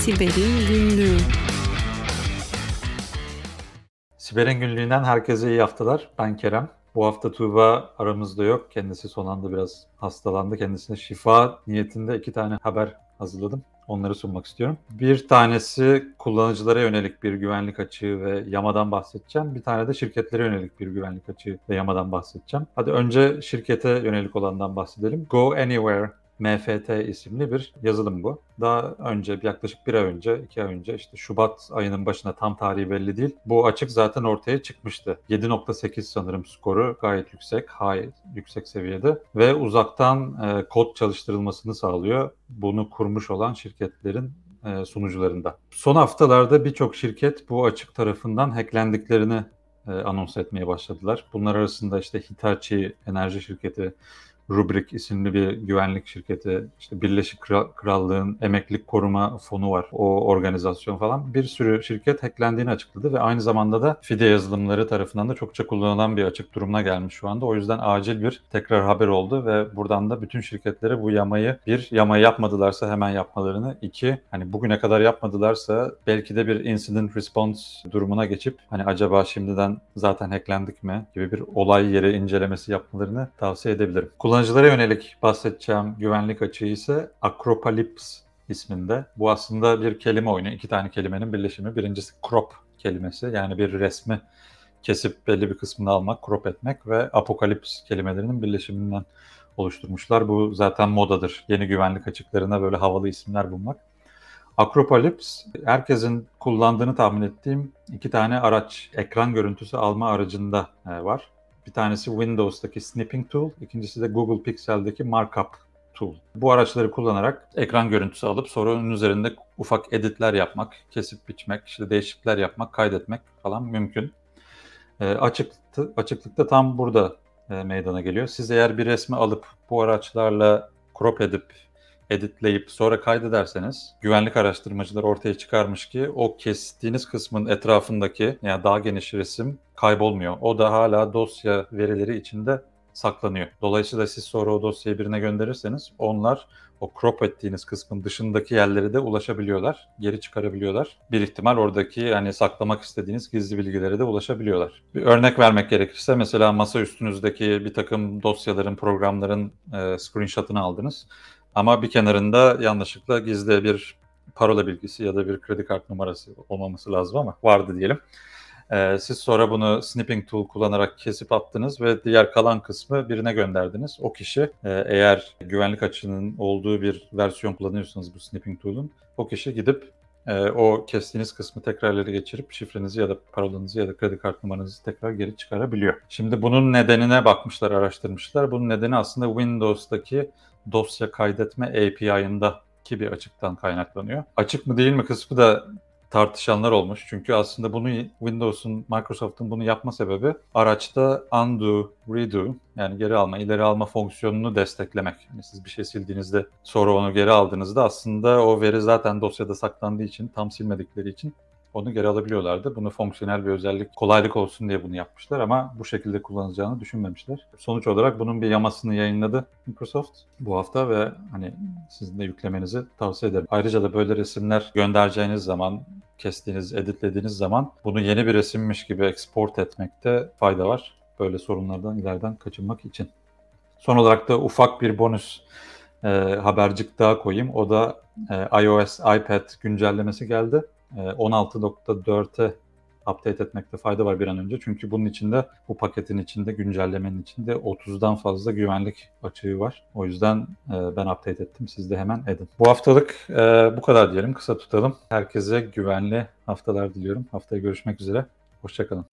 Siber'in Günlüğü Siber'in Günlüğü'nden herkese iyi haftalar. Ben Kerem. Bu hafta Tuğba aramızda yok. Kendisi son anda biraz hastalandı. Kendisine şifa niyetinde iki tane haber hazırladım. Onları sunmak istiyorum. Bir tanesi kullanıcılara yönelik bir güvenlik açığı ve yamadan bahsedeceğim. Bir tane de şirketlere yönelik bir güvenlik açığı ve yamadan bahsedeceğim. Hadi önce şirkete yönelik olandan bahsedelim. Go Anywhere MFT isimli bir yazılım bu. Daha önce yaklaşık bir ay önce, iki ay önce işte Şubat ayının başında tam tarihi belli değil. Bu açık zaten ortaya çıkmıştı. 7.8 sanırım skoru gayet yüksek, high, yüksek seviyede ve uzaktan e, kod çalıştırılmasını sağlıyor. Bunu kurmuş olan şirketlerin e, sunucularında. Son haftalarda birçok şirket bu açık tarafından hacklendiklerini e, anons etmeye başladılar. Bunlar arasında işte Hitachi enerji şirketi, Rubrik isimli bir güvenlik şirketi, işte Birleşik Krallığın Emeklilik Koruma Fonu var, o organizasyon falan. Bir sürü şirket hacklendiğini açıkladı ve aynı zamanda da FIDE yazılımları tarafından da çokça kullanılan bir açık durumuna gelmiş şu anda. O yüzden acil bir tekrar haber oldu ve buradan da bütün şirketlere bu yamayı bir, yamayı yapmadılarsa hemen yapmalarını, iki, hani bugüne kadar yapmadılarsa belki de bir incident response durumuna geçip hani acaba şimdiden zaten hacklendik mi gibi bir olay yeri incelemesi yapmalarını tavsiye edebilirim. Kullanıcı Kullanıcılara yönelik bahsedeceğim güvenlik açığı ise Acropolis isminde. Bu aslında bir kelime oyunu. iki tane kelimenin birleşimi. Birincisi crop kelimesi yani bir resmi kesip belli bir kısmını almak, crop etmek ve apokalips kelimelerinin birleşiminden oluşturmuşlar. Bu zaten modadır. Yeni güvenlik açıklarına böyle havalı isimler bulmak. Acropolis, herkesin kullandığını tahmin ettiğim iki tane araç, ekran görüntüsü alma aracında e, var. Bir tanesi Windows'taki Snipping Tool, ikincisi de Google Pixel'deki Markup Tool. Bu araçları kullanarak ekran görüntüsü alıp sonra onun üzerinde ufak editler yapmak, kesip biçmek, işte değişiklikler yapmak, kaydetmek falan mümkün. E, açıklıkta, açıklıkta tam burada e, meydana geliyor. Siz eğer bir resmi alıp bu araçlarla crop edip editleyip sonra kaydederseniz güvenlik araştırmacılar ortaya çıkarmış ki o kestiğiniz kısmın etrafındaki yani daha geniş resim kaybolmuyor. O da hala dosya verileri içinde saklanıyor. Dolayısıyla siz sonra o dosyayı birine gönderirseniz onlar o crop ettiğiniz kısmın dışındaki yerlere de ulaşabiliyorlar, geri çıkarabiliyorlar. Bir ihtimal oradaki yani saklamak istediğiniz gizli bilgilere de ulaşabiliyorlar. Bir örnek vermek gerekirse mesela masa üstünüzdeki bir takım dosyaların, programların e, screenshot'ını aldınız. Ama bir kenarında yanlışlıkla gizli bir parola bilgisi ya da bir kredi kart numarası olmaması lazım ama vardı diyelim. Ee, siz sonra bunu snipping tool kullanarak kesip attınız ve diğer kalan kısmı birine gönderdiniz. O kişi e, eğer güvenlik açığının olduğu bir versiyon kullanıyorsanız bu snipping tool'un o kişi gidip e, o kestiğiniz kısmı tekrarları geçirip şifrenizi ya da parolanızı ya da kredi kart numaranızı tekrar geri çıkarabiliyor. Şimdi bunun nedenine bakmışlar, araştırmışlar. Bunun nedeni aslında Windows'taki dosya kaydetme API'ındaki bir açıktan kaynaklanıyor. Açık mı değil mi kısmı da tartışanlar olmuş. Çünkü aslında bunu Windows'un, Microsoft'un bunu yapma sebebi araçta undo, redo yani geri alma, ileri alma fonksiyonunu desteklemek. Yani siz bir şey sildiğinizde sonra onu geri aldığınızda aslında o veri zaten dosyada saklandığı için, tam silmedikleri için onu geri alabiliyorlardı. Bunu fonksiyonel bir özellik, kolaylık olsun diye bunu yapmışlar ama bu şekilde kullanacağını düşünmemişler. Sonuç olarak bunun bir yamasını yayınladı Microsoft bu hafta ve hani sizin de yüklemenizi tavsiye ederim. Ayrıca da böyle resimler göndereceğiniz zaman kestiğiniz, editlediğiniz zaman bunu yeni bir resimmiş gibi export etmekte fayda var. Böyle sorunlardan ileriden kaçınmak için. Son olarak da ufak bir bonus e, habercik daha koyayım. O da e, iOS, iPad güncellemesi geldi. 16.4'e ee, update etmekte fayda var bir an önce. Çünkü bunun içinde bu paketin içinde güncellemenin içinde 30'dan fazla güvenlik açığı var. O yüzden e, ben update ettim. Siz de hemen edin. Bu haftalık e, bu kadar diyelim. Kısa tutalım. Herkese güvenli haftalar diliyorum. Haftaya görüşmek üzere. Hoşçakalın.